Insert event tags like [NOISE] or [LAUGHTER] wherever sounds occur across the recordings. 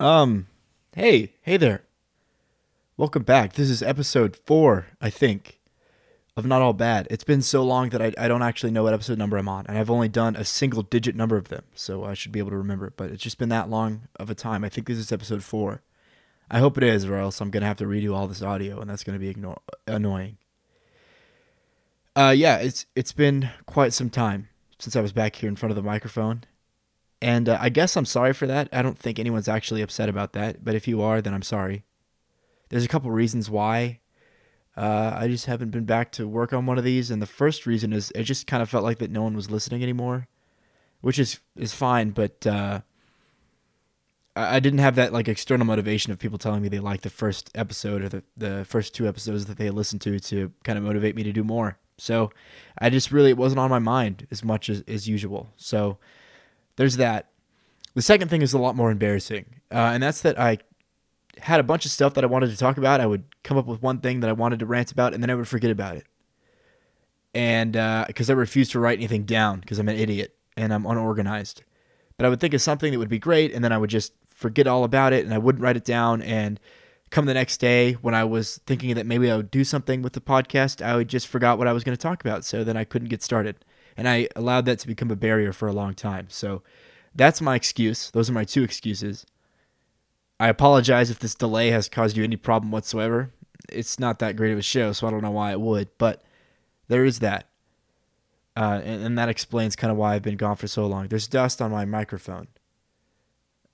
Um, hey, hey there. Welcome back. This is episode four, I think, of Not All Bad. It's been so long that I, I don't actually know what episode number I'm on, and I've only done a single digit number of them, so I should be able to remember it. But it's just been that long of a time. I think this is episode four. I hope it is, or else I'm gonna have to redo all this audio, and that's gonna be ignore- annoying. Uh, yeah, it's it's been quite some time since I was back here in front of the microphone, and uh, I guess I'm sorry for that. I don't think anyone's actually upset about that, but if you are, then I'm sorry. There's a couple reasons why. Uh, I just haven't been back to work on one of these, and the first reason is it just kind of felt like that no one was listening anymore, which is is fine, but uh, I didn't have that like external motivation of people telling me they liked the first episode or the, the first two episodes that they listened to to kind of motivate me to do more. So I just really it wasn't on my mind as much as, as usual. So there's that. The second thing is a lot more embarrassing, uh, and that's that I had a bunch of stuff that I wanted to talk about. I would come up with one thing that I wanted to rant about, and then I would forget about it. And because I refused to write anything down because I'm an idiot and I'm unorganized. But I would think of something that would be great, and then I would just forget all about it, and I wouldn't write it down. And come the next day, when I was thinking that maybe I would do something with the podcast, I would just forgot what I was going to talk about, so then I couldn't get started. And I allowed that to become a barrier for a long time. So that's my excuse. Those are my two excuses. I apologize if this delay has caused you any problem whatsoever. It's not that great of a show, so I don't know why it would, but there is that. Uh, and, and that explains kind of why I've been gone for so long. There's dust on my microphone.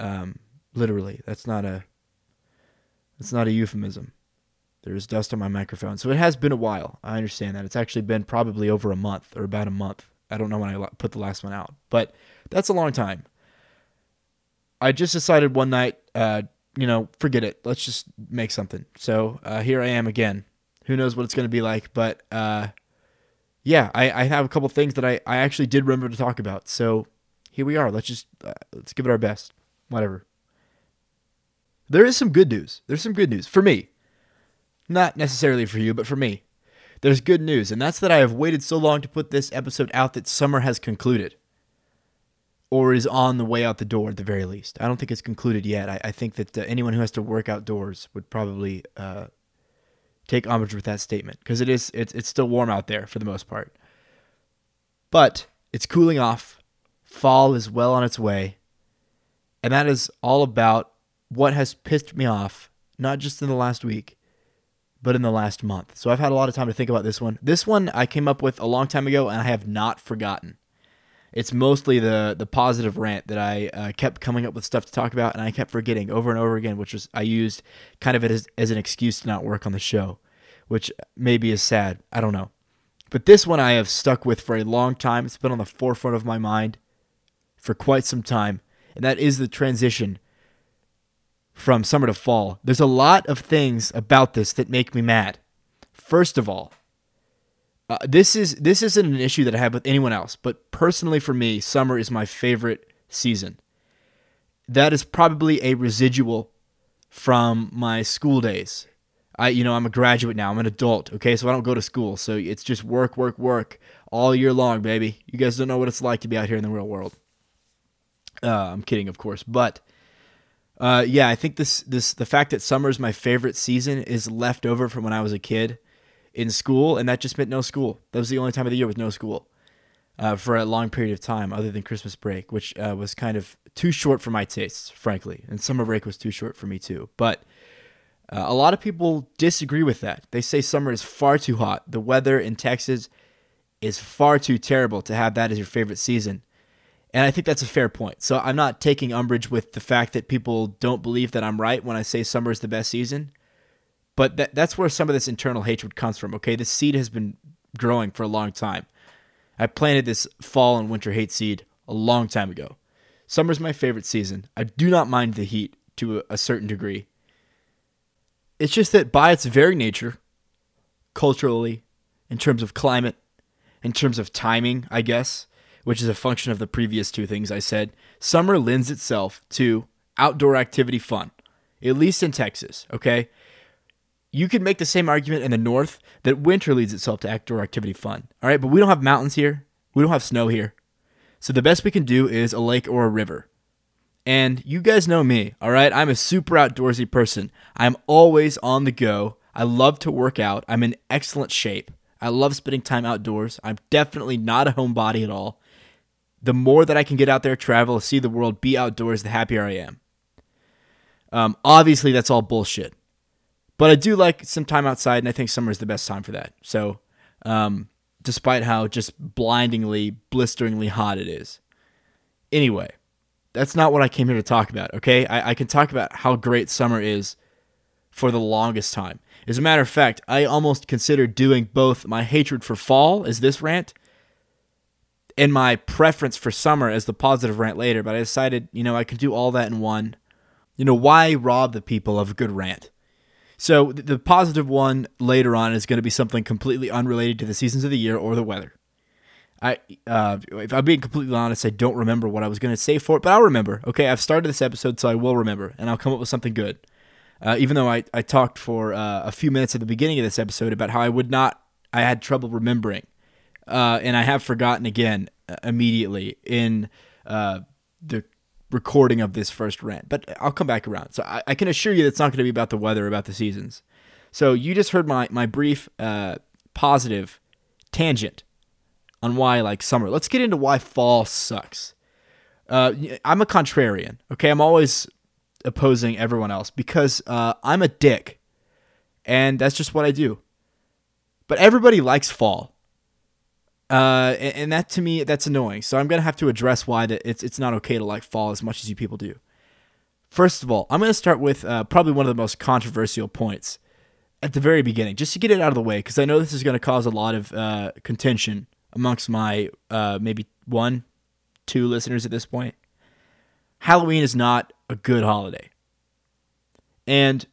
Um, literally, that's not a that's not a euphemism. There's dust on my microphone, so it has been a while. I understand that. It's actually been probably over a month or about a month. I don't know when I put the last one out, but that's a long time. I just decided one night, uh, you know, forget it. Let's just make something. So uh, here I am again. Who knows what it's going to be like, but uh, yeah, I, I have a couple things that I, I actually did remember to talk about. So here we are. Let's just uh, let's give it our best. Whatever. There is some good news. There's some good news for me. Not necessarily for you, but for me. There's good news, and that's that I have waited so long to put this episode out that summer has concluded. Or is on the way out the door at the very least. I don't think it's concluded yet. I, I think that uh, anyone who has to work outdoors would probably uh, take homage with that statement because it is it's, it's still warm out there for the most part. But it's cooling off. Fall is well on its way. And that is all about what has pissed me off, not just in the last week, but in the last month. So I've had a lot of time to think about this one. This one I came up with a long time ago and I have not forgotten. It's mostly the the positive rant that I uh, kept coming up with stuff to talk about and I kept forgetting over and over again, which was I used kind of as, as an excuse to not work on the show, which maybe is sad. I don't know. But this one I have stuck with for a long time. It's been on the forefront of my mind for quite some time, and that is the transition from summer to fall. There's a lot of things about this that make me mad. First of all, uh, this is this isn't an issue that I have with anyone else, but personally for me, summer is my favorite season. That is probably a residual from my school days. I you know, I'm a graduate now. I'm an adult, okay? So I don't go to school. So it's just work, work, work all year long, baby. You guys don't know what it's like to be out here in the real world. Uh, I'm kidding, of course, but uh, yeah, I think this this the fact that summer is my favorite season is left over from when I was a kid in school, and that just meant no school. That was the only time of the year with no school uh, for a long period of time, other than Christmas break, which uh, was kind of too short for my tastes, frankly. And summer break was too short for me too. But uh, a lot of people disagree with that. They say summer is far too hot. The weather in Texas is far too terrible to have that as your favorite season. And I think that's a fair point. So I'm not taking umbrage with the fact that people don't believe that I'm right when I say summer is the best season. But that, that's where some of this internal hatred comes from. Okay, this seed has been growing for a long time. I planted this fall and winter hate seed a long time ago. Summer's my favorite season. I do not mind the heat to a, a certain degree. It's just that by its very nature, culturally, in terms of climate, in terms of timing, I guess, which is a function of the previous two things I said, summer lends itself to outdoor activity fun, at least in Texas, okay? You could make the same argument in the north that winter leads itself to outdoor activity fun, all right? But we don't have mountains here, we don't have snow here. So the best we can do is a lake or a river. And you guys know me, all right? I'm a super outdoorsy person. I'm always on the go. I love to work out. I'm in excellent shape. I love spending time outdoors. I'm definitely not a homebody at all. The more that I can get out there, travel, see the world, be outdoors, the happier I am. Um, obviously, that's all bullshit. But I do like some time outside, and I think summer is the best time for that. So, um, despite how just blindingly, blisteringly hot it is. Anyway, that's not what I came here to talk about, okay? I, I can talk about how great summer is for the longest time. As a matter of fact, I almost considered doing both my hatred for fall as this rant and my preference for summer as the positive rant later, but I decided, you know, I could do all that in one. You know, why rob the people of a good rant? So the positive one later on is going to be something completely unrelated to the seasons of the year or the weather. I, uh, if I'm being completely honest, I don't remember what I was going to say for it, but I'll remember. Okay, I've started this episode, so I will remember, and I'll come up with something good. Uh, even though I, I talked for uh, a few minutes at the beginning of this episode about how I would not, I had trouble remembering, uh, and I have forgotten again uh, immediately in uh, the recording of this first rant. But I'll come back around. So I, I can assure you it's not going to be about the weather, about the seasons. So you just heard my my brief uh, positive tangent on why I like summer. Let's get into why fall sucks. Uh, I'm a contrarian. Okay, I'm always opposing everyone else because uh, I'm a dick, and that's just what I do. But everybody likes fall, uh, and, that to me that's annoying. So I'm gonna have to address why that it's it's not okay to like fall as much as you people do. First of all, I'm gonna start with uh, probably one of the most controversial points at the very beginning, just to get it out of the way, because I know this is gonna cause a lot of uh, contention amongst my uh, maybe one, two listeners at this point. Halloween is not a good holiday. And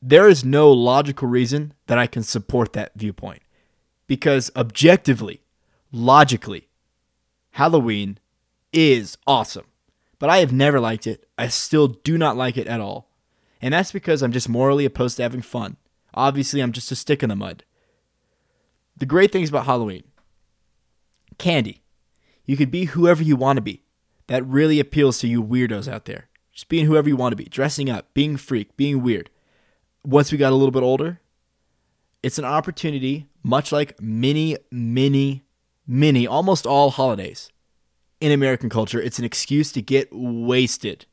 there is no logical reason that I can support that viewpoint. Because objectively, logically, Halloween is awesome. But I have never liked it. I still do not like it at all. And that's because I'm just morally opposed to having fun. Obviously, I'm just a stick in the mud. The great things about Halloween candy. You could be whoever you want to be. That really appeals to you weirdos out there. Just being whoever you want to be, dressing up, being freak, being weird. Once we got a little bit older, it's an opportunity, much like many, many, many, almost all holidays in American culture. It's an excuse to get wasted,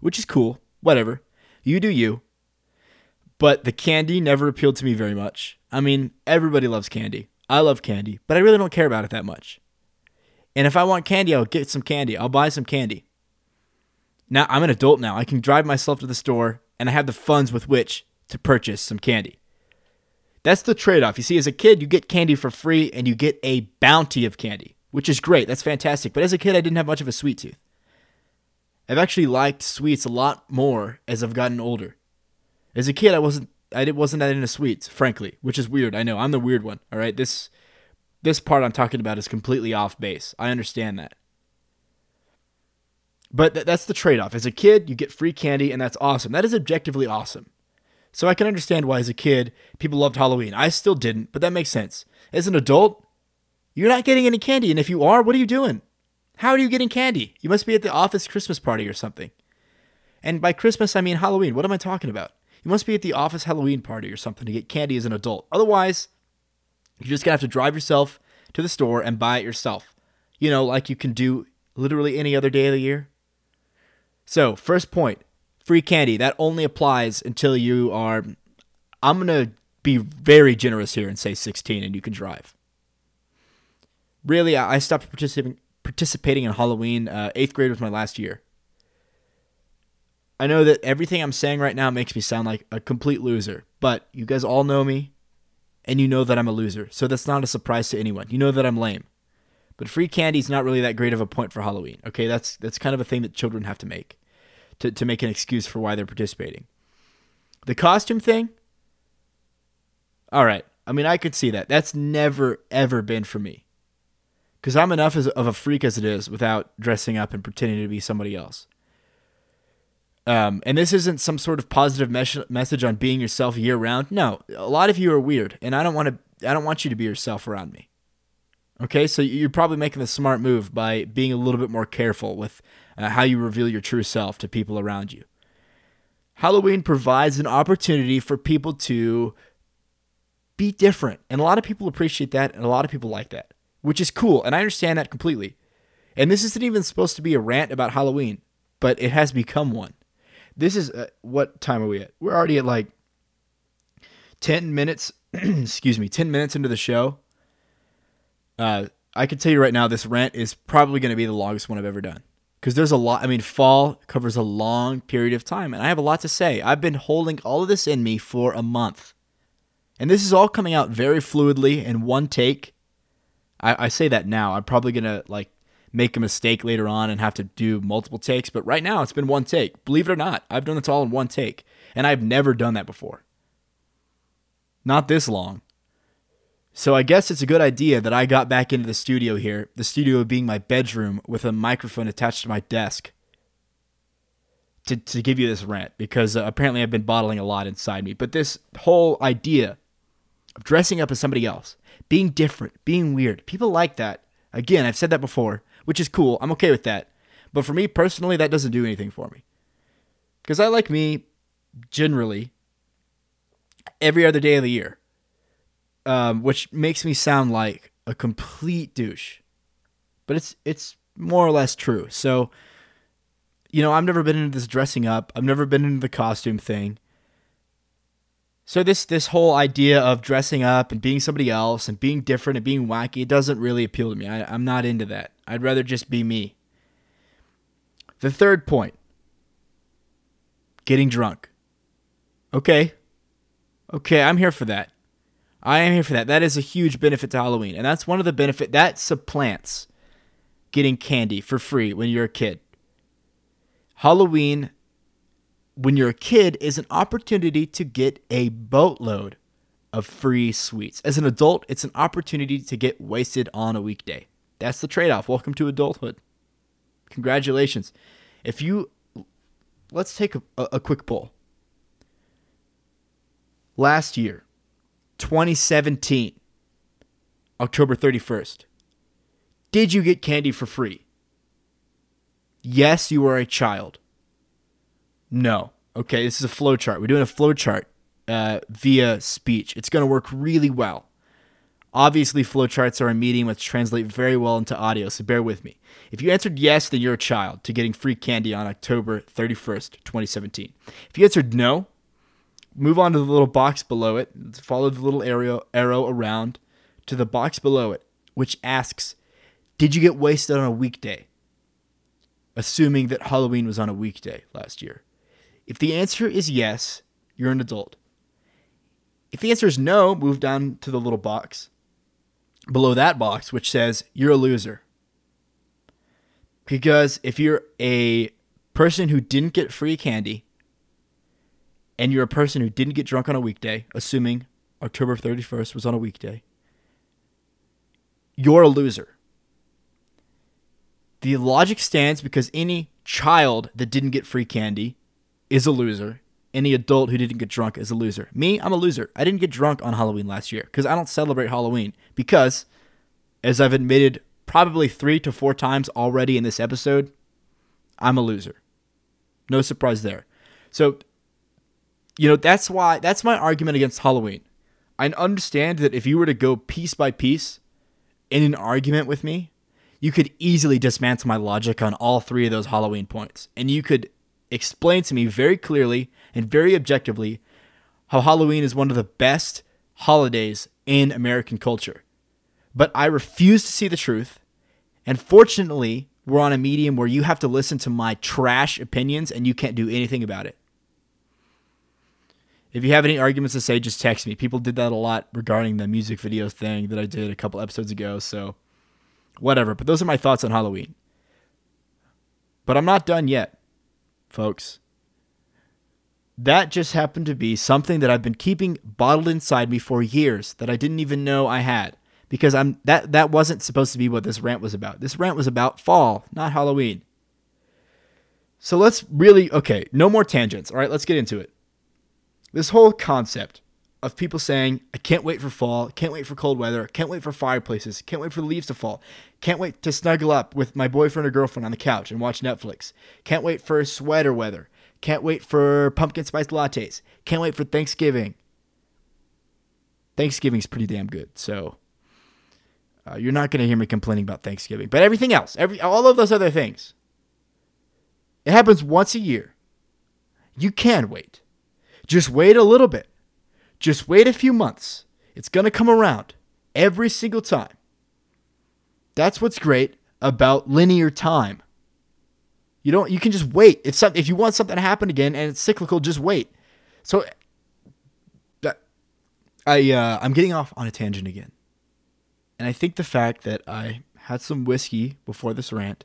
which is cool. Whatever. You do you. But the candy never appealed to me very much. I mean, everybody loves candy. I love candy, but I really don't care about it that much. And if I want candy, I'll get some candy. I'll buy some candy. Now, I'm an adult now. I can drive myself to the store and I have the funds with which to purchase some candy. That's the trade off. You see, as a kid, you get candy for free and you get a bounty of candy, which is great. That's fantastic. But as a kid, I didn't have much of a sweet tooth. I've actually liked sweets a lot more as I've gotten older. As a kid, I wasn't I wasn't that into sweets, frankly, which is weird. I know I'm the weird one. All right, this this part I'm talking about is completely off base. I understand that, but th- that's the trade off. As a kid, you get free candy, and that's awesome. That is objectively awesome. So I can understand why, as a kid, people loved Halloween. I still didn't, but that makes sense. As an adult, you're not getting any candy, and if you are, what are you doing? How are you getting candy? You must be at the office Christmas party or something. And by Christmas, I mean Halloween. What am I talking about? You must be at the office Halloween party or something to get candy as an adult. Otherwise, you're just gonna have to drive yourself to the store and buy it yourself. You know, like you can do literally any other day of the year. So, first point free candy. That only applies until you are, I'm going to be very generous here and say 16 and you can drive. Really, I stopped participating participating in Halloween. Uh, eighth grade was my last year. I know that everything I'm saying right now makes me sound like a complete loser, but you guys all know me, and you know that I'm a loser, so that's not a surprise to anyone. You know that I'm lame. But free candy is not really that great of a point for Halloween. Okay, that's that's kind of a thing that children have to make to, to make an excuse for why they're participating. The costume thing, all right. I mean, I could see that. That's never ever been for me. Because I'm enough as, of a freak as it is without dressing up and pretending to be somebody else. Um, and this isn't some sort of positive mes- message on being yourself year round. No, a lot of you are weird, and I don't want to. I don't want you to be yourself around me. Okay, so you're probably making the smart move by being a little bit more careful with uh, how you reveal your true self to people around you. Halloween provides an opportunity for people to be different. And a lot of people appreciate that, and a lot of people like that, which is cool. And I understand that completely. And this isn't even supposed to be a rant about Halloween, but it has become one. This is uh, what time are we at? We're already at like 10 minutes, [CLEARS THROAT] excuse me, 10 minutes into the show. Uh, I can tell you right now, this rant is probably going to be the longest one I've ever done. Because there's a lot, I mean, fall covers a long period of time, and I have a lot to say. I've been holding all of this in me for a month. And this is all coming out very fluidly in one take. I, I say that now. I'm probably to, like, make a mistake later on and have to do multiple takes, but right now it's been one take. Believe it or not, I've done this all in one take, and I've never done that before. Not this long. So I guess it's a good idea that I got back into the studio here, the studio being my bedroom with a microphone attached to my desk. To, to give you this rant because uh, apparently I've been bottling a lot inside me. But this whole idea of dressing up as somebody else, being different, being weird, people like that. Again, I've said that before, which is cool. I'm okay with that. But for me personally, that doesn't do anything for me. Because I like me generally every other day of the year um, which makes me sound like a complete douche, but it's it's more or less true. So, you know, I've never been into this dressing up. I've never been into the costume thing. So this this whole idea of dressing up and being somebody else and being different and being wacky it doesn't really appeal to me. I, I'm not into that. I'd rather just be me. The third point: getting drunk. Okay, okay, I'm here for that. I am here for that. That is a huge benefit to Halloween. And that's one of the benefit that supplants getting candy for free when you're a kid. Halloween when you're a kid is an opportunity to get a boatload of free sweets. As an adult, it's an opportunity to get wasted on a weekday. That's the trade-off. Welcome to adulthood. Congratulations. If you let's take a, a quick poll. Last year, 2017, October 31st. Did you get candy for free? Yes, you were a child. No. Okay, this is a flow chart. We're doing a flow chart uh, via speech. It's going to work really well. Obviously, flowcharts are a medium which translate very well into audio, so bear with me. If you answered yes, then you're a child to getting free candy on October 31st, 2017. If you answered no, move on to the little box below it. Follow the little arrow arrow around to the box below it, which asks, "Did you get wasted on a weekday?" Assuming that Halloween was on a weekday last year. If the answer is yes, you're an adult. If the answer is no, move down to the little box below that box, which says you're a loser. Because if you're a person who didn't get free candy and you're a person who didn't get drunk on a weekday, assuming October 31st was on a weekday, you're a loser. The logic stands because any child that didn't get free candy is a loser. Any adult who didn't get drunk is a loser. Me, I'm a loser. I didn't get drunk on Halloween last year because I don't celebrate Halloween. Because, as I've admitted probably three to four times already in this episode, I'm a loser. No surprise there. So you know, that's why that's my argument against Halloween. I understand that if you were to go piece by piece in an argument with me, you could easily dismantle my logic on all three of those Halloween points. And you could explain to me very clearly and very objectively how Halloween is one of the best holidays in American culture. But I refuse to see the truth. And fortunately, we're on a medium where you have to listen to my trash opinions and you can't do anything about it. If you have any arguments to say, just text me. People did that a lot regarding the music video thing that I did a couple episodes ago. So, whatever. But those are my thoughts on Halloween. But I'm not done yet, folks. That just happened to be something that I've been keeping bottled inside me for years that I didn't even know I had because I'm that that wasn't supposed to be what this rant was about. This rant was about fall, not Halloween. So let's really okay, no more tangents. All right, let's get into it. This whole concept of people saying, I can't wait for fall, can't wait for cold weather, can't wait for fireplaces, can't wait for the leaves to fall, Can't wait to snuggle up with my boyfriend or girlfriend on the couch and watch Netflix. Can't wait for sweater weather. Can't wait for pumpkin spice lattes. Can't wait for Thanksgiving. Thanksgiving's pretty damn good. So uh, you're not going to hear me complaining about Thanksgiving. But everything else, every all of those other things, it happens once a year. You can wait. Just wait a little bit. Just wait a few months. It's going to come around every single time. That's what's great about linear time. You don't you can just wait. If some, if you want something to happen again and it's cyclical, just wait. So I uh, I'm getting off on a tangent again. And I think the fact that I had some whiskey before this rant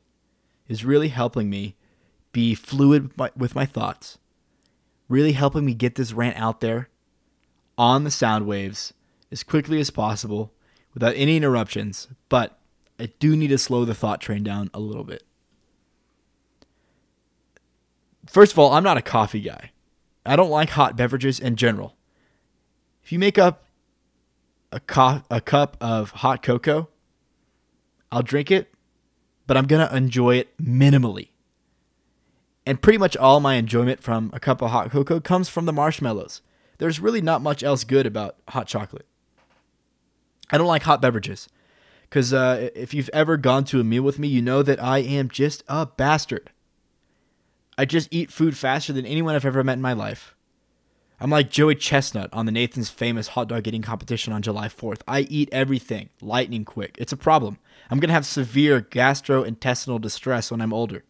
is really helping me be fluid with my, with my thoughts, really helping me get this rant out there on the sound waves as quickly as possible without any interruptions. But I do need to slow the thought train down a little bit. First of all, I'm not a coffee guy. I don't like hot beverages in general. If you make up a, co- a cup of hot cocoa, I'll drink it, but I'm going to enjoy it minimally. And pretty much all my enjoyment from a cup of hot cocoa comes from the marshmallows. There's really not much else good about hot chocolate. I don't like hot beverages. Because uh, if you've ever gone to a meal with me, you know that I am just a bastard. I just eat food faster than anyone I've ever met in my life. I'm like Joey Chestnut on the Nathan's famous hot dog eating competition on July 4th. I eat everything lightning quick. It's a problem. I'm going to have severe gastrointestinal distress when I'm older.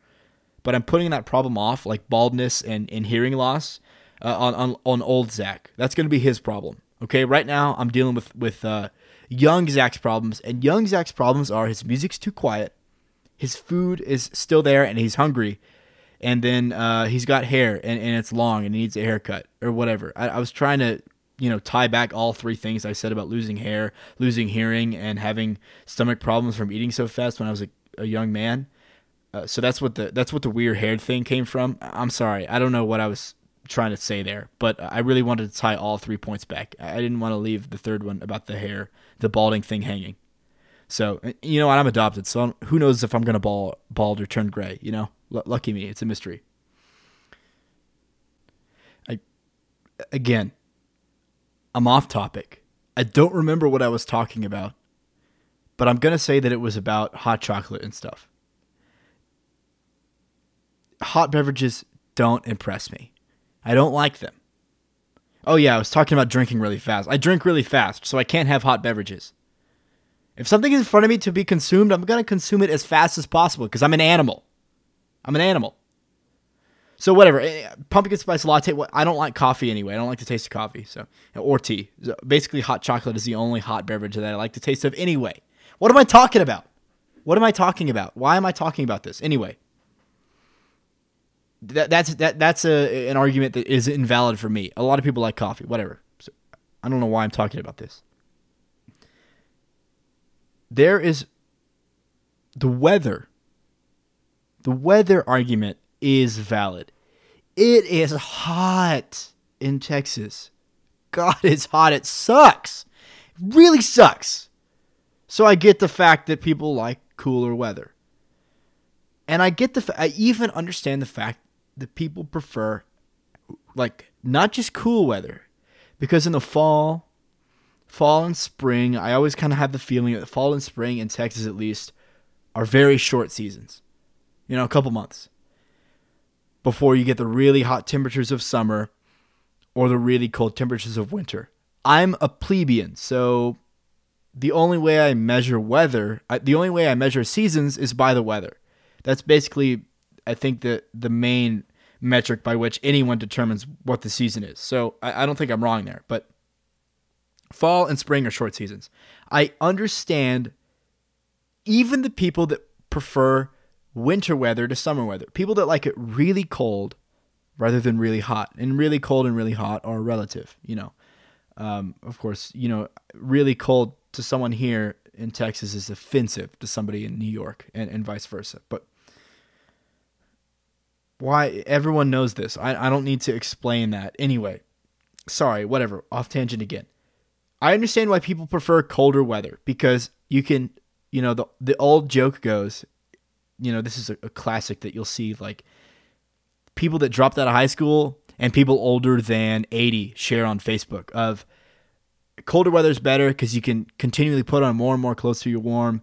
But I'm putting that problem off, like baldness and, and hearing loss, uh, on, on, on old Zach. That's going to be his problem. Okay, right now I'm dealing with, with uh, young Zach's problems, and young Zach's problems are his music's too quiet, his food is still there, and he's hungry, and then uh, he's got hair and, and it's long and he needs a haircut or whatever. I, I was trying to you know tie back all three things I said about losing hair, losing hearing, and having stomach problems from eating so fast when I was a, a young man. Uh, so that's what the that's what the weird hair thing came from. I'm sorry, I don't know what I was trying to say there, but I really wanted to tie all three points back. I didn't want to leave the third one about the hair, the balding thing hanging. So you know? I'm adopted, so who knows if I'm gonna bald, bald or turn gray? You know. L- lucky me, it's a mystery. I again, I'm off topic. I don't remember what I was talking about, but I'm to say that it was about hot chocolate and stuff. Hot beverages don't impress me. I don't like them. Oh, yeah, I was talking about drinking really fast. I drink really fast, so I can't have hot beverages. If something is in front of me to be consumed, I'm going to consume it as fast as possible because I'm an animal. I'm an animal. So whatever, eh, pumpkin spice latte. I don't like coffee anyway. I don't like the taste of coffee. So or tea. So basically, hot chocolate is the only hot beverage that I like the taste of anyway. What am I talking about? What am I talking about? Why am I talking about this anyway? That, that's that that's a an argument that is invalid for me. A lot of people like coffee. Whatever. So I don't know why I'm talking about this. There is the weather the weather argument is valid. It is hot in Texas. God, it's hot. It sucks. Really sucks. So I get the fact that people like cooler weather. And I get the fa- I even understand the fact that people prefer like not just cool weather because in the fall, fall and spring, I always kind of have the feeling that fall and spring in Texas at least are very short seasons you know, a couple months before you get the really hot temperatures of summer or the really cold temperatures of winter. I'm a plebeian, so the only way I measure weather, the only way I measure seasons is by the weather. That's basically, I think, the the main metric by which anyone determines what the season is. So I, I don't think I'm wrong there. But fall and spring are short seasons. I understand even the people that prefer winter weather to summer weather. People that like it really cold rather than really hot. And really cold and really hot are relative, you know. Um, of course, you know, really cold to someone here in Texas is offensive to somebody in New York and, and vice versa. But why everyone knows this. I, I don't need to explain that. Anyway, sorry, whatever. Off tangent again. I understand why people prefer colder weather because you can you know, the the old joke goes, you know, this is a, a classic that you'll see like people that dropped out of high school and people older than 80 share on Facebook of colder weather is better because you can continually put on more and more clothes till you're warm.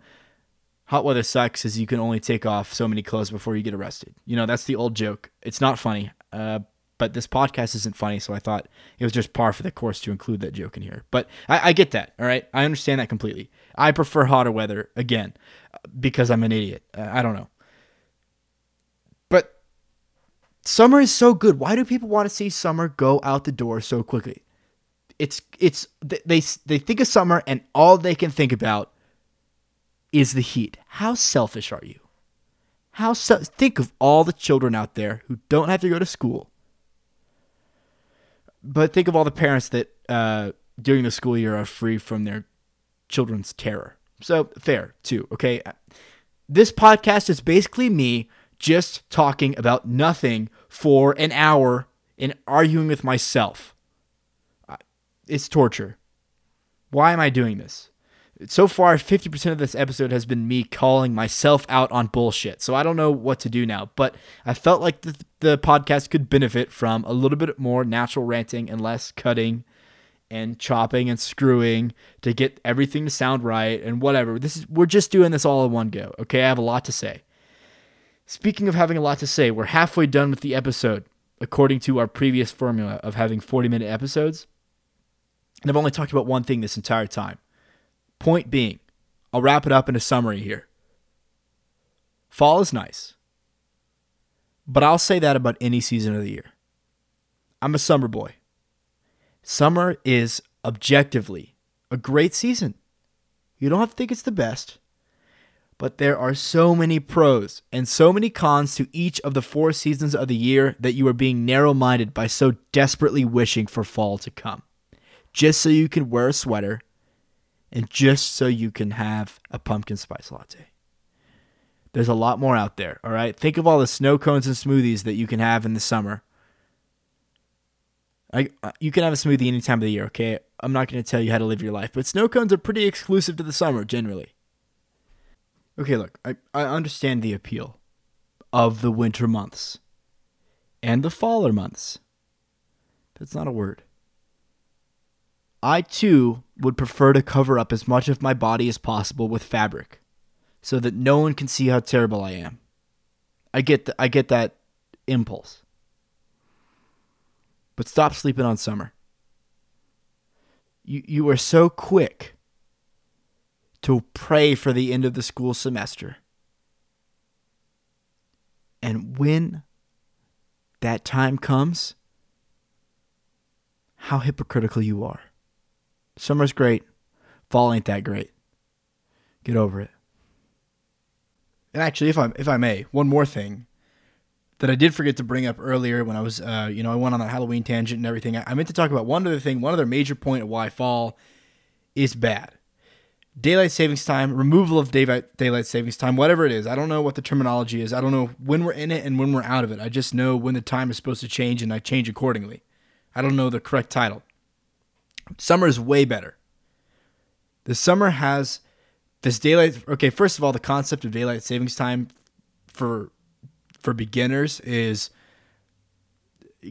Hot weather sucks is you can only take off so many clothes before you get arrested. You know, that's the old joke. It's not funny, uh, but this podcast isn't funny, so I thought it was just par for the course to include that joke in here. But I, I get that, all right? I understand that completely. I prefer hotter weather, again, because I'm an idiot. I don't know. But summer is so good. Why do people want to see summer go out the door so quickly? It's it's they they think of summer and all they can think about is the heat. How selfish are you? How se- think of all the children out there who don't have to go to school. But think of all the parents that uh, during the school year are free from their children's terror. So fair too. Okay, this podcast is basically me just talking about nothing for an hour and arguing with myself. It's torture. Why am I doing this? So far, 50% of this episode has been me calling myself out on bullshit. So I don't know what to do now, but I felt like the, the podcast could benefit from a little bit more natural ranting and less cutting and chopping and screwing to get everything to sound right and whatever. This is we're just doing this all in one go. Okay, I have a lot to say. Speaking of having a lot to say, we're halfway done with the episode according to our previous formula of having 40 minute episodes. And I've only talked about one thing this entire time. Point being, I'll wrap it up in a summary here. Fall is nice. But I'll say that about any season of the year. I'm a summer boy. Summer is objectively a great season. You don't have to think it's the best, but there are so many pros and so many cons to each of the four seasons of the year that you are being narrow minded by so desperately wishing for fall to come just so you can wear a sweater and just so you can have a pumpkin spice latte. There's a lot more out there, all right? Think of all the snow cones and smoothies that you can have in the summer. I, uh, you can have a smoothie any time of the year, okay? I'm not going to tell you how to live your life, but snow cones are pretty exclusive to the summer generally. Okay, look, I, I understand the appeal of the winter months and the faller months. That's not a word. I too would prefer to cover up as much of my body as possible with fabric so that no one can see how terrible I am. I get the, I get that impulse. But stop sleeping on summer. You you are so quick to pray for the end of the school semester. And when that time comes, how hypocritical you are. Summer's great. Fall ain't that great. Get over it. And actually, if I if I may, one more thing that I did forget to bring up earlier when I was, uh, you know, I went on that Halloween tangent and everything. I, I meant to talk about one other thing, one other major point of why fall is bad. Daylight savings time, removal of daylight daylight savings time, whatever it is. I don't know what the terminology is. I don't know when we're in it and when we're out of it. I just know when the time is supposed to change and I change accordingly. I don't know the correct title. Summer is way better. The summer has this daylight. Okay, first of all, the concept of daylight savings time for for beginners is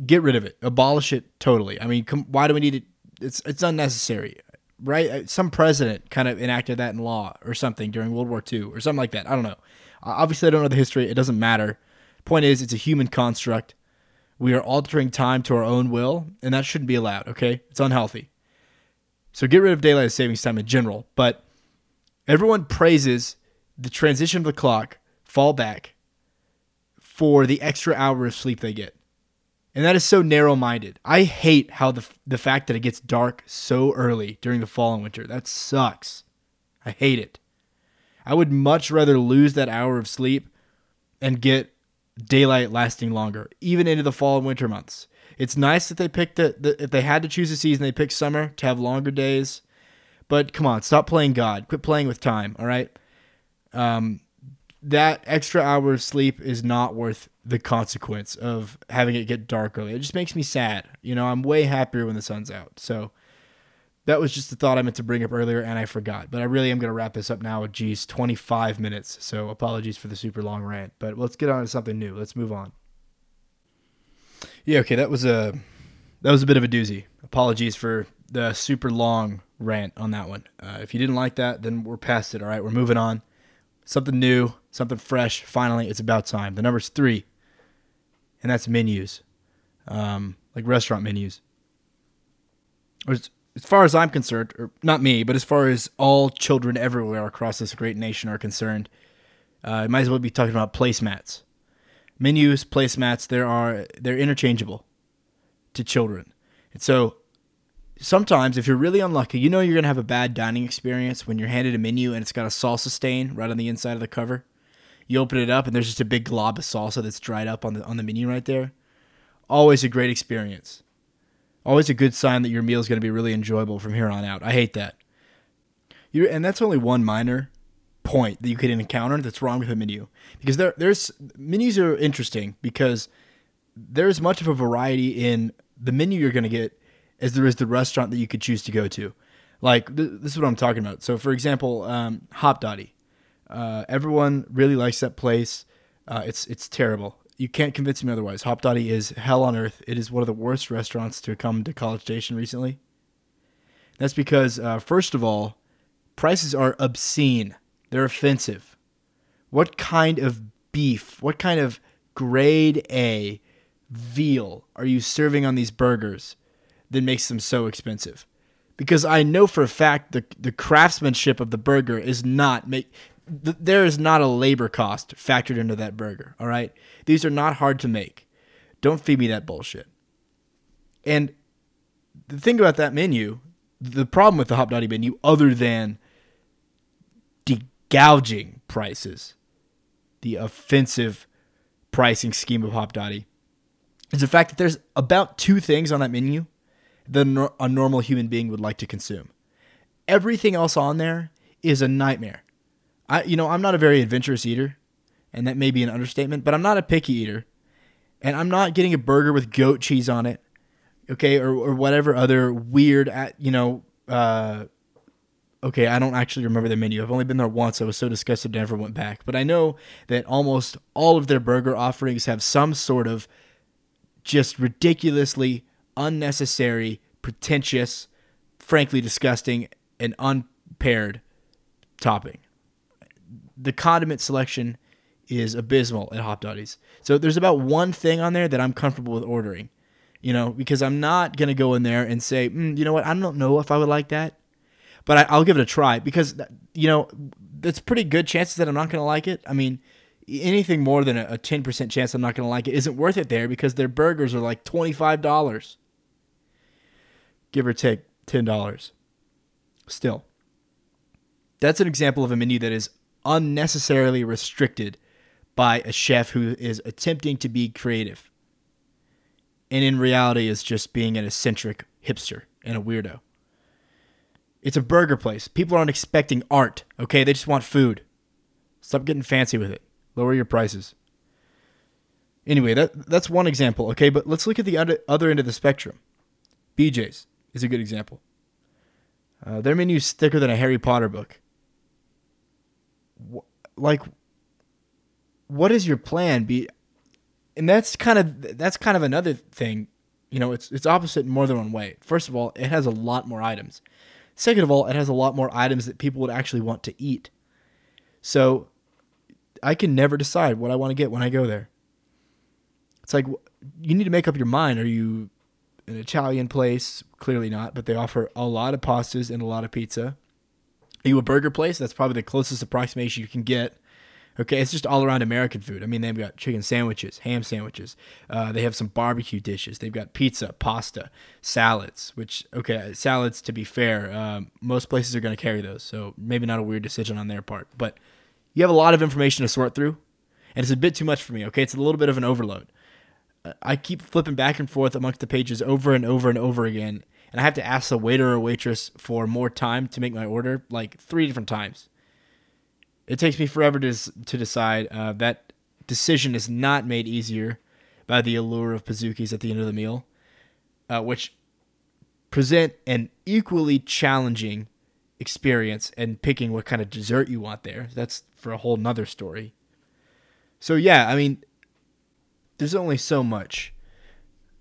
get rid of it, abolish it totally. I mean, why do we need it? It's it's unnecessary, right? Uh, some president kind of enacted that in law or something during World War II or something like that. I don't know. Obviously, I don't know the history. It doesn't matter. Point is, it's a human construct. We are altering time to our own will, and that shouldn't be allowed. Okay, it's unhealthy. So get rid of daylight savings time in general. But everyone praises the transition of the clock, fall back, for the extra hour of sleep they get. And that is so narrow minded. I hate how the, the fact that it gets dark so early during the fall and winter. That sucks. I hate it. I would much rather lose that hour of sleep and get daylight lasting longer, even into the fall and winter months. It's nice that they picked it. The, if they had to choose a season, they picked summer to have longer days. But come on, stop playing God. Quit playing with time. All right. Um, that extra hour of sleep is not worth the consequence of having it get dark early. It just makes me sad. You know, I'm way happier when the sun's out. So that was just the thought I meant to bring up earlier and I forgot. But I really am going to wrap this up now with geez, 25 minutes. So apologies for the super long rant. But let's get on to something new. Let's move on. Yeah, okay, that was a that was a bit of a doozy. Apologies for the super long rant on that one. Uh, if you didn't like that, then we're past it. All right, we're moving on. Something new, something fresh. Finally, it's about time. The number's three, and that's menus, um, like restaurant menus. As, as far as I'm concerned, or not me, but as far as all children everywhere across this great nation are concerned, uh, I might as well be talking about placemats. Menus, placemats, there are they're interchangeable to children, and so sometimes if you're really unlucky, you know you're gonna have a bad dining experience when you're handed a menu and it's got a salsa stain right on the inside of the cover. You open it up and there's just a big glob of salsa that's dried up on the on the menu right there. Always a great experience. Always a good sign that your meal is going to be really enjoyable from here on out. I hate that. you and that's only one minor point that you could encounter that's wrong with a menu because there there's menus are interesting because there's much of a variety in the menu you're going to get as there is the restaurant that you could choose to go to. Like th- this is what I'm talking about. So for example, um, Hopdoddy. Uh, everyone really likes that place. Uh, it's it's terrible. You can't convince me otherwise. Hopdoddy is hell on earth. It is one of the worst restaurants to come to College Station recently. That's because, uh, first of all, prices are obscene. They're offensive. What kind of beef, what kind of grade A veal are you serving on these burgers that makes them so expensive? Because I know for a fact the the craftsmanship of the burger is not make th- there is not a labor cost factored into that burger. All right, these are not hard to make. Don't feed me that bullshit. And the thing about that menu, the problem with the Hopdoddy menu, other than gouging prices, the offensive pricing scheme of Hopdoddy, is the fact that there's about two things on that menu that a normal human being would like to consume. Everything else on there is a nightmare. I, you know, I'm not a very adventurous eater, and that may be an understatement, but I'm not a picky eater, and I'm not getting a burger with goat cheese on it, okay, or, or whatever other weird, you know, uh, okay, I don't actually remember the menu. I've only been there once. I was so disgusted I never went back. But I know that almost all of their burger offerings have some sort of just ridiculously unnecessary, pretentious, frankly disgusting, and unpaired topping. The condiment selection is abysmal at Hopdoddy's. So there's about one thing on there that I'm comfortable with ordering. You know, because I'm not going to go in there and say, mm, you know what, I don't know if I would like that but I, will give it a try because you know it's pretty good chances that I'm not going to like it. I mean, anything more than a ten percent chance I'm not going to like it isn't worth it there because their burgers are like twenty five dollars, give or take ten dollars. Still, that's an example of a menu that is unnecessarily restricted by a chef who is attempting to be creative, and in reality is just being an eccentric hipster and a weirdo. It's a burger place. People aren't expecting art, okay? They just want food. Stop getting fancy with it. Lower your prices. Anyway, that that's one example, okay? But let's look at the other, other end of the spectrum. BJ's is a good example. Uh, their menu's thicker than a Harry Potter book. like, what is your plan? Be, and that's kind of that's kind of another thing. You know, it's it's opposite in more than one way. First of all, it has a lot more items. Second of all, it has a lot more items that people would actually want to eat. So I can never decide what I want to get when I go there. It's like you need to make up your mind. Are you an Italian place? Clearly not, but they offer a lot of pastas and a lot of pizza. Are you a burger place? That's probably the closest approximation you can get Okay, it's just all around American food. I mean, they've got chicken sandwiches, ham sandwiches. Uh, they have some barbecue dishes. They've got pizza, pasta, salads. Which okay, salads. To be fair, um, most places are going to carry those, so maybe not a weird decision on their part. But you have a lot of information to sort through, and it's a bit too much for me. Okay, it's a little bit of an overload. Uh, I keep flipping back and forth amongst the pages over and over and over again, and I have to ask the waiter or waitress for more time to make my order, like three different times it takes me forever to to decide. Uh, that decision is not made easier by the allure of Pizookies at the end of the meal, uh, which present an equally challenging experience and picking what kind of dessert you want there. That's for a whole nother story. So yeah, I mean, there's only so much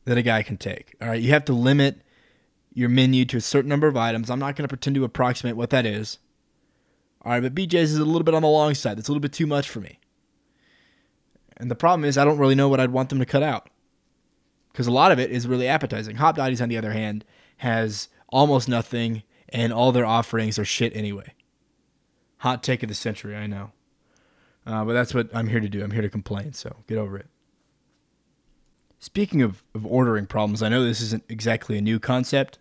that a guy can take. All right, you have to limit your menu to a certain number of items. I'm not going to pretend to approximate what that is. All right, but BJ's is a little bit on the long side. That's a little bit too much for me. And the problem is, I don't really know what I'd want them to cut out because a lot of it is really appetizing. Hopdoddy's, on the other hand, has almost nothing, and all their offerings are shit anyway. Hot take of the century, I know. Uh, but that's what I'm here to do. I'm here to complain, so get over it. Speaking of, of ordering problems, I know this isn't exactly a new concept.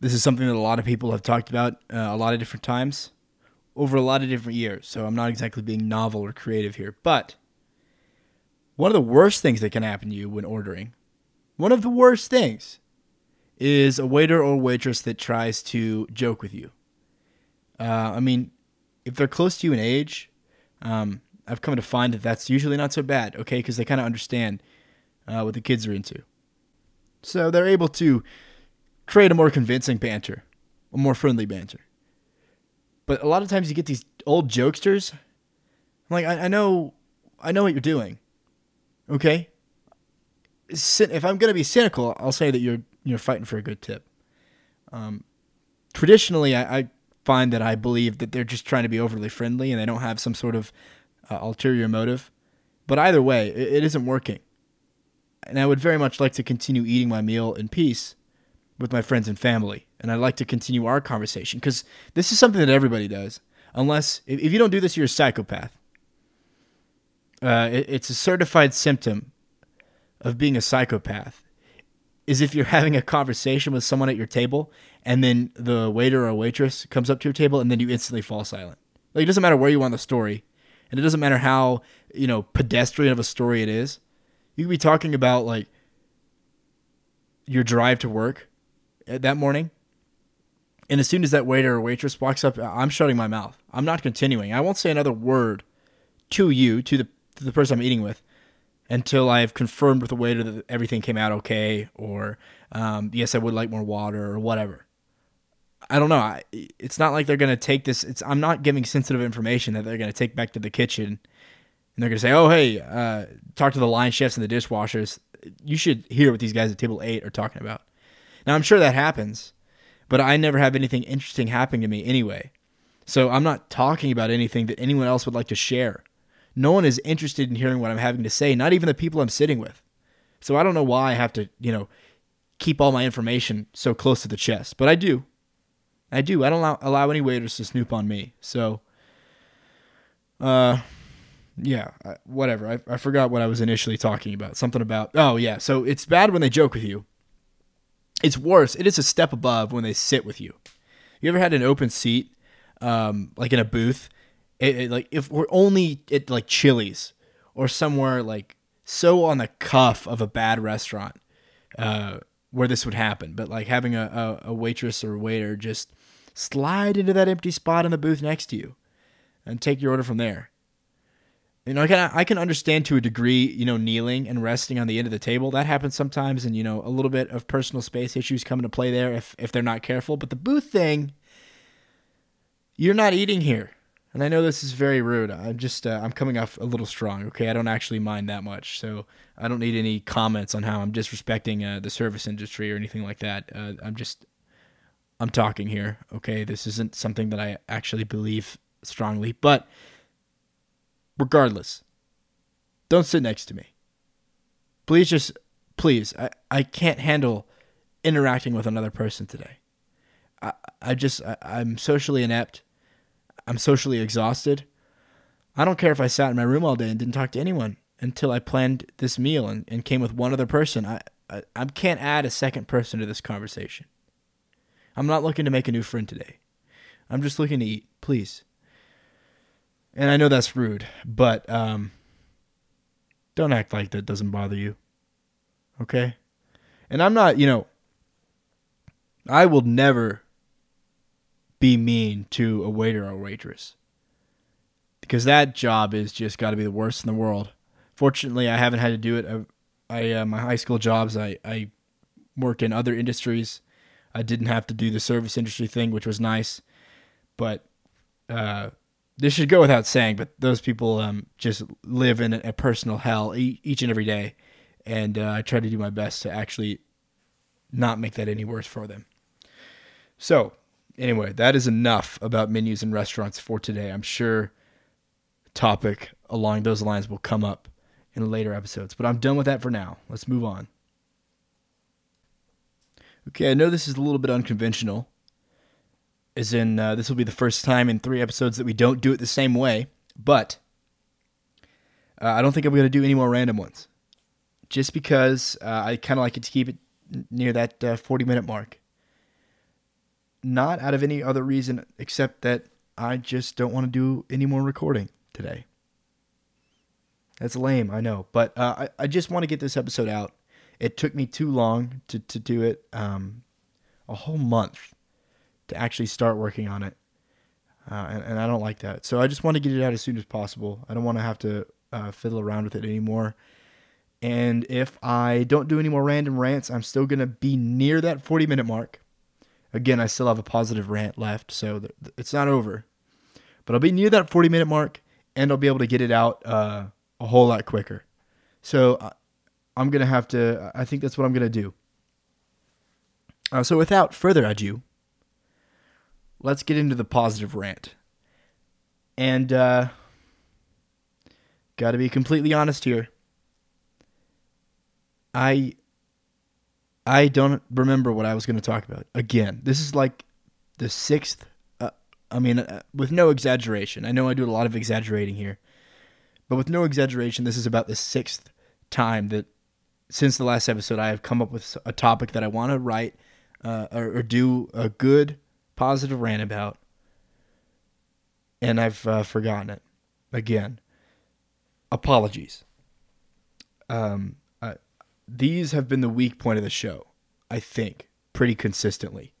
This is something that a lot of people have talked about uh, a lot of different times over a lot of different years, so I'm not exactly being novel or creative here. But one of the worst things that can happen to you when ordering, one of the worst things, is a waiter or waitress that tries to joke with you. Uh, I mean, if they're close to you in age, um, I've come to find that that's usually not so bad, okay? Because they kind of understand uh, what the kids are into. So they're able to create a more convincing banter, a more friendly banter. But a lot of times you get these old jokesters. I'm like, I, I know, I know what you're doing. Okay. If I'm gonna be cynical, I'll say that you're you're fighting for a good tip. Um, traditionally, I, I find that I believe that they're just trying to be overly friendly and they don't have some sort of uh, ulterior motive. But either way, it, it isn't working. And I would very much like to continue eating my meal in peace with my friends and family. And I'd like to continue our conversation because this is something that everybody does. Unless, if you don't do this, you're a psychopath. Uh, it, it's a certified symptom of being a psychopath is if you're having a conversation with someone at your table and then the waiter or waitress comes up to your table and then you instantly fall silent. Like it doesn't matter where you on the story, and it doesn't matter how you know pedestrian of a story it is. You could be talking about like your drive to work that morning, and as soon as that waiter or waitress walks up, I'm shutting my mouth. I'm not continuing. I won't say another word to you, to the to the person I'm eating with, until I've confirmed with the waiter that everything came out okay, or um, yes, I would like more water, or whatever. I don't know. I, it's not like they're gonna take this. It's I'm not giving sensitive information that they're gonna take back to the kitchen, and they're gonna say, "Oh, hey, uh, talk to the line chefs and the dishwashers." You should hear what these guys at table eight are talking about. Now, I'm sure that happens, but I never have anything interesting happening to me anyway. So I'm not talking about anything that anyone else would like to share. No one is interested in hearing what I'm having to say, not even the people I'm sitting with. So I don't know why I have to, you know, keep all my information so close to the chest, but I do. I do. I don't allow, allow any waiters to snoop on me. So, uh, yeah, whatever. I, I forgot what I was initially talking about. Something about, oh, yeah. So it's bad when they joke with you. It's worse. It is a step above when they sit with you. You ever had an open seat, um, like in a booth, it, it, like if we're only at like Chili's or somewhere like so on the cuff of a bad restaurant uh, where this would happen, but like having a, a, a waitress or waiter just slide into that empty spot in the booth next to you and take your order from there. You know, I can I can understand to a degree, you know, kneeling and resting on the end of the table. That happens sometimes, and you know, a little bit of personal space issues come into play there if if they're not careful. But the booth thing, you're not eating here. And I know this is very rude. I'm just uh, I'm coming off a little strong. Okay, I don't actually mind that much, so I don't need any comments on how I'm disrespecting uh, the service industry or anything like that. Uh, I'm just I'm talking here. Okay, this isn't something that I actually believe strongly, but regardless, don't sit next to me. Please just please. I I can't handle interacting with another person today. I I just I, I'm socially inept. I'm socially exhausted. I don't care if I sat in my room all day and didn't talk to anyone until I planned this meal and, and came with one other person. I, I, I can't add a second person to this conversation. I'm not looking to make a new friend today. I'm just looking to eat, please. And I know that's rude, but um, don't act like that doesn't bother you. Okay? And I'm not, you know, I will never be mean to a waiter or waitress because that job is just got to be the worst in the world. Fortunately, I haven't had to do it. I, I uh, my high school jobs, I, I worked in other industries, I didn't have to do the service industry thing, which was nice. But uh, this should go without saying, but those people um, just live in a, personal hell each and every day. And uh, I try to do my best to actually not make that any worse for them. So, anyway, that is enough about menus and restaurants for today. I'm sure topic along those lines will come up in later episodes, but I'm done with that for now. Let's move on. Okay, I know this is a little bit unconventional, as in uh, this will be the first time in three episodes that we don't do it the same way, but uh, I don't think I'm going to do any more random ones. Just because uh, I kind of like it to keep it near that uh, 40 minute mark. Not out of any other reason except that I just don't want to do any more recording today. That's lame, I know, but uh, I, I just want to get this episode out. It took me too long to, to do it, um, a whole month to actually start working on it. Uh, and, and, I don't like that. So I just want to get it out as soon as possible. I don't want to have to uh, fiddle around with it anymore. And if I don't do any more random rants, I'm still going to be near that 40 minute mark. Again, I still have a positive rant left, so th- it's not over. But I'll be near that 40 minute mark, and I'll be able to get it out uh, a whole lot quicker. So uh, I'm going to have to, I think that's what I'm going to do. Uh, so without further ado, let's get into the positive rant. And, uh, got to be completely honest here. I I don't remember what I was going to talk about. Again, this is like the sixth. Uh, I mean, uh, with no exaggeration. I know I do a lot of exaggerating here, but with no exaggeration, this is about the sixth time that since the last episode I have come up with a topic that I want to write uh, or, or, do a good positive rant about, and I've uh, forgotten it again. Apologies. Um, these have been the weak point of the show, I think, pretty consistently.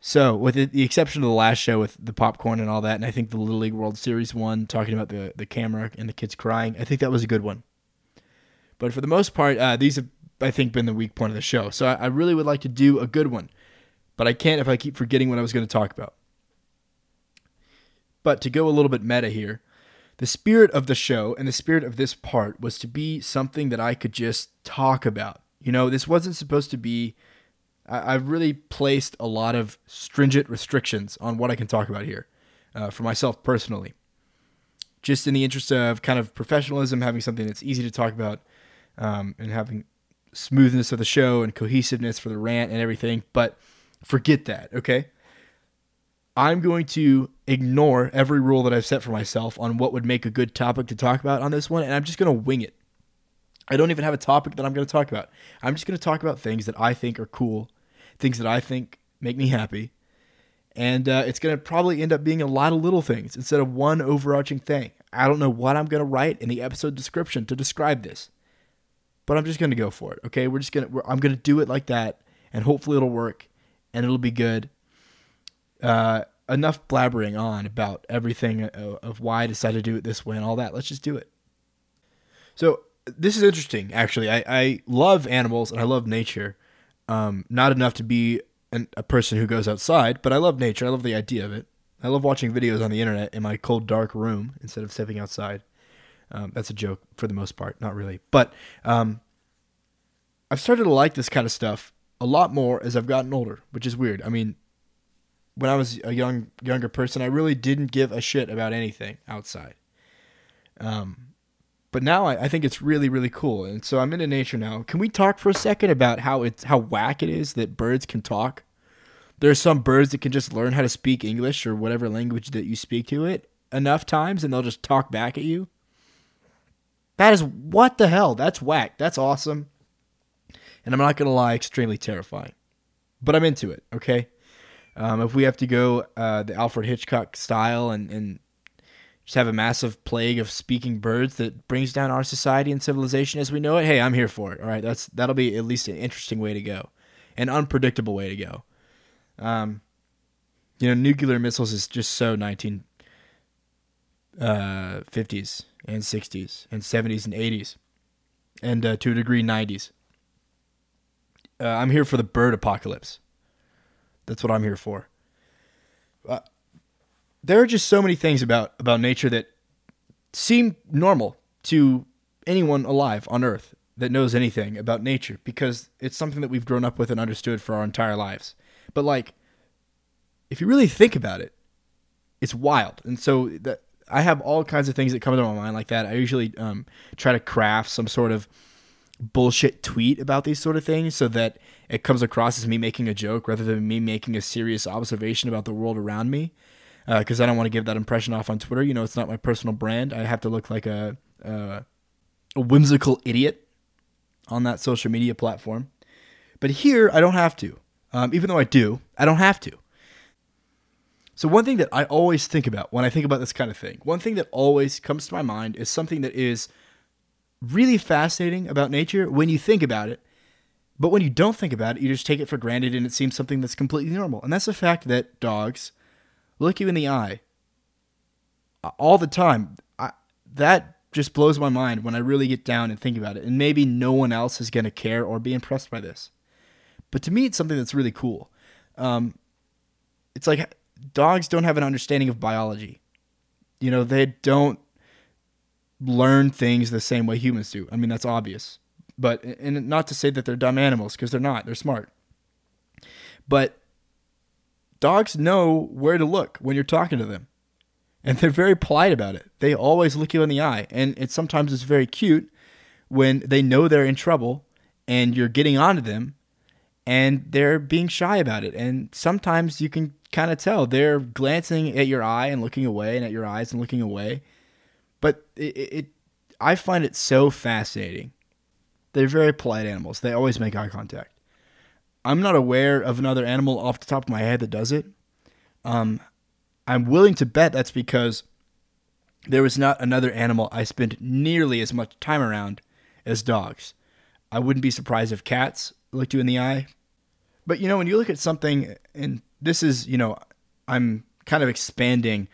So, with the exception of the last show with the popcorn and all that, and I think the Little League World Series one, talking about the, the camera and the kids crying, I think that was a good one. But for the most part, uh, these have, I think, been the weak point of the show. So, I, I really would like to do a good one, but I can't if I keep forgetting what I was going to talk about. But to go a little bit meta here, the spirit of the show and the spirit of this part was to be something that I could just talk about. You know, this wasn't supposed to be. I, have really placed a lot of stringent restrictions on what I can talk about here uh, for myself personally. Just in the interest of kind of professionalism, having something that's easy to talk about, um, and having smoothness of the show and cohesiveness for the rant and everything. But forget that, okay? I'm going to ignore every rule that I've set for myself on what would make a good topic to talk about on this one, and I'm just going to wing it. I don't even have a topic that I'm going to talk about. I'm just going to talk about things that I think are cool, things that I think make me happy, and uh, it's going to probably end up being a lot of little things instead of one overarching thing. I don't know what I'm going to write in the episode description to describe this, but I'm just going to go for it. Okay, we're just going to. I'm going to do it like that, and hopefully it'll work, and it'll be good uh, enough blabbering on about everything of why I decided to do it this way and all that. Let's just do it. So this is interesting, actually. I, I love animals and I love nature. Um, not enough to be an, a person who goes outside, but I love nature. I love the idea of it. I love watching videos on the internet in my cold, dark room instead of stepping outside. Um, that's a joke for the most part, not really. But um, I've started to like this kind of stuff a lot more as I've gotten older, which is weird. I mean, when I was a young younger person, I really didn't give a shit about anything outside. Um, but now I, I think it's really really cool, and so I'm into nature now. Can we talk for a second about how it's how whack it is that birds can talk? There are some birds that can just learn how to speak English or whatever language that you speak to it enough times, and they'll just talk back at you. That is what the hell? That's whack. That's awesome. And I'm not gonna lie, extremely terrifying. But I'm into it. Okay. Um, if we have to go uh, the Alfred Hitchcock style and, and just have a massive plague of speaking birds that brings down our society and civilization as we know it, hey, I'm here for it. All right, that's that'll be at least an interesting way to go, an unpredictable way to go. Um, you know, nuclear missiles is just so 1950s uh, and 60s and 70s and 80s, and uh, to a degree 90s. Uh, I'm here for the bird apocalypse. That's what I'm here for. Uh, there are just so many things about about nature that seem normal to anyone alive on Earth that knows anything about nature because it's something that we've grown up with and understood for our entire lives. But like, if you really think about it, it's wild. And so that I have all kinds of things that come to my mind like that. I usually um, try to craft some sort of bullshit tweet about these sort of things so that it comes across as me making a joke rather than me making a serious observation about the world around me. Because uh, I don't want to give that impression off on Twitter. You know, it's not my personal brand. I have to look like a, a, a whimsical idiot on that social media platform. But here, I don't have to. Um, even though I do, I don't have to. So, one thing that I always think about when I think about this kind of thing, one thing that always comes to my mind is something that is really fascinating about nature when you think about it. But when you don't think about it, you just take it for granted and it seems something that's completely normal. And that's the fact that dogs look you in the eye all the time. I, that just blows my mind when I really get down and think about it. And maybe no one else is going to care or be impressed by this. But to me, it's something that's really cool. Um, it's like dogs don't have an understanding of biology. You know, they don't learn things the same way humans do. I mean, that's obvious. But and not to say that they're dumb animals because they're not. They're smart. But dogs know where to look when you're talking to them. And they're very polite about it. They always look you in the eye. And it sometimes it's very cute when they know they're in trouble and you're getting onto them and they're being shy about it. And sometimes you can kind of tell they're glancing at your eye and looking away and at your eyes and looking away. But it, it I find it so fascinating. They're very polite animals. They always make eye contact. I'm not aware of another animal off the top of my head that does it. Um, I'm willing to bet that's because there was not another animal I spent nearly as much time around as dogs. I wouldn't be surprised if cats looked you in the eye. But you know, when you look at something, and this is, you know, I'm kind of expanding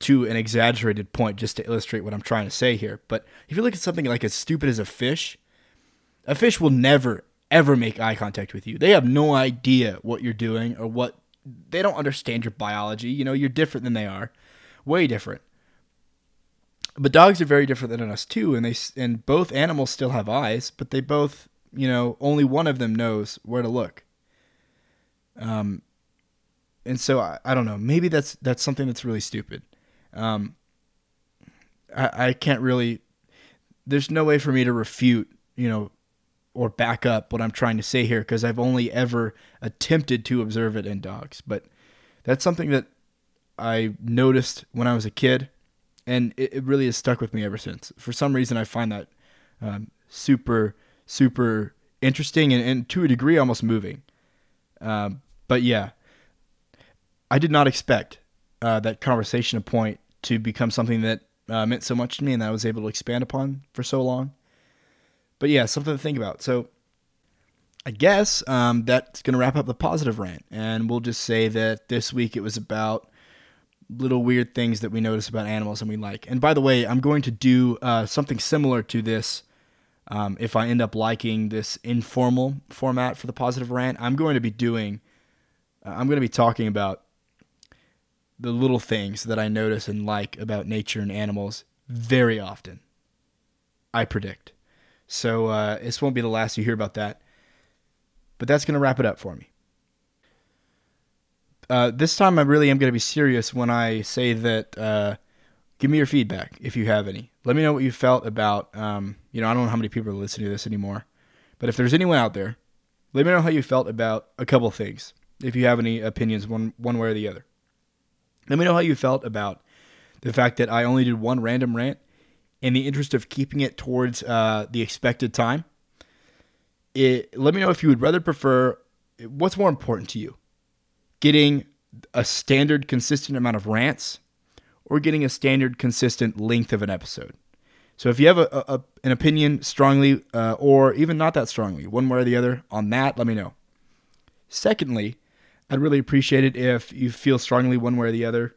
to an exaggerated point just to illustrate what I'm trying to say here. But if you look at something like as stupid as a fish, a fish will never, ever make eye contact with you. They have no idea what you're doing or what they don't understand your biology. You know, you're different than they are, way different. But dogs are very different than us too, and they and both animals still have eyes, but they both you know, only one of them knows where to look. Um, and so I, I don't know. Maybe that's that's something that's really stupid. Um, I, I can't really. There's no way for me to refute, you know, or back up what I'm trying to say here because I've only ever attempted to observe it in dogs. But that's something that I noticed when I was a kid, and it, it really has stuck with me ever since. For some reason, I find that um, super super interesting and, and to a degree almost moving. Um, but yeah, I did not expect uh, that conversation to point to become something that uh, meant so much to me and I was able to expand upon for so long. But yeah, something to think about. So I guess um, that's going to wrap up the positive rant. And we'll just say that this week it was about little weird things that we notice about animals and we like. And by the way, I'm going to do uh, something similar to this um, if I end up liking this informal format for the positive rant, I'm going to be doing, uh, I'm going to be talking about the little things that I notice and like about nature and animals very often. I predict. So uh, this won't be the last you hear about that. But that's going to wrap it up for me. Uh, this time I really am going to be serious when I say that uh, give me your feedback if you have any. Let me know what you felt about, um, you know, I don't know how many people are listening to this anymore, but if there's anyone out there, let me know how you felt about a couple things. If you have any opinions, one one way or the other. Let me know how you felt about the fact that I only did one random rant in the interest of keeping it towards uh, the expected time. It, let me know if you would rather prefer what's more important to you getting a standard, consistent amount of rants or getting a standard, consistent length of an episode. So if you have a, a an opinion strongly, uh, or even not that strongly, one way or the other on that, let me know. Secondly, I'd really appreciate it if you feel strongly one way or the other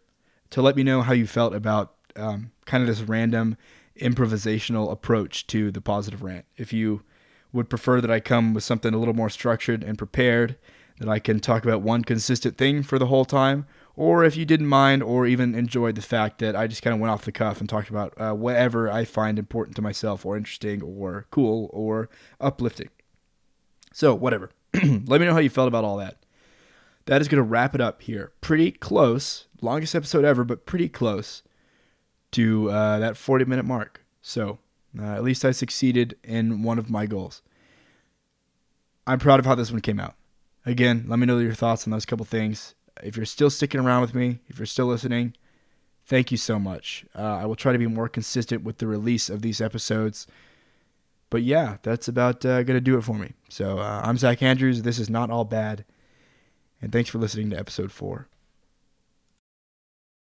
to let me know how you felt about um, kind of this random improvisational approach to the positive rant. If you would prefer that I come with something a little more structured and prepared, that I can talk about one consistent thing for the whole time, or if you didn't mind or even enjoyed the fact that I just kind of went off the cuff and talked about uh, whatever I find important to myself or interesting or cool or uplifting. So, whatever. [CLEARS THROAT] Let me know how you felt about all that. That is going to wrap it up here. Pretty close. Longest episode ever, but pretty close to uh, that 40 minute mark. So, uh, at least I succeeded in one of my goals. I'm proud of how this one came out. Again, let me know your thoughts on those couple things if you're still sticking around with me, if you're still listening, thank you so much. Uh, I will try to be more consistent with the release of these episodes. But yeah, that's about uh, going to do it for me. So uh, I'm Zach Andrews. This is Not All Bad. And thanks for listening to episode four.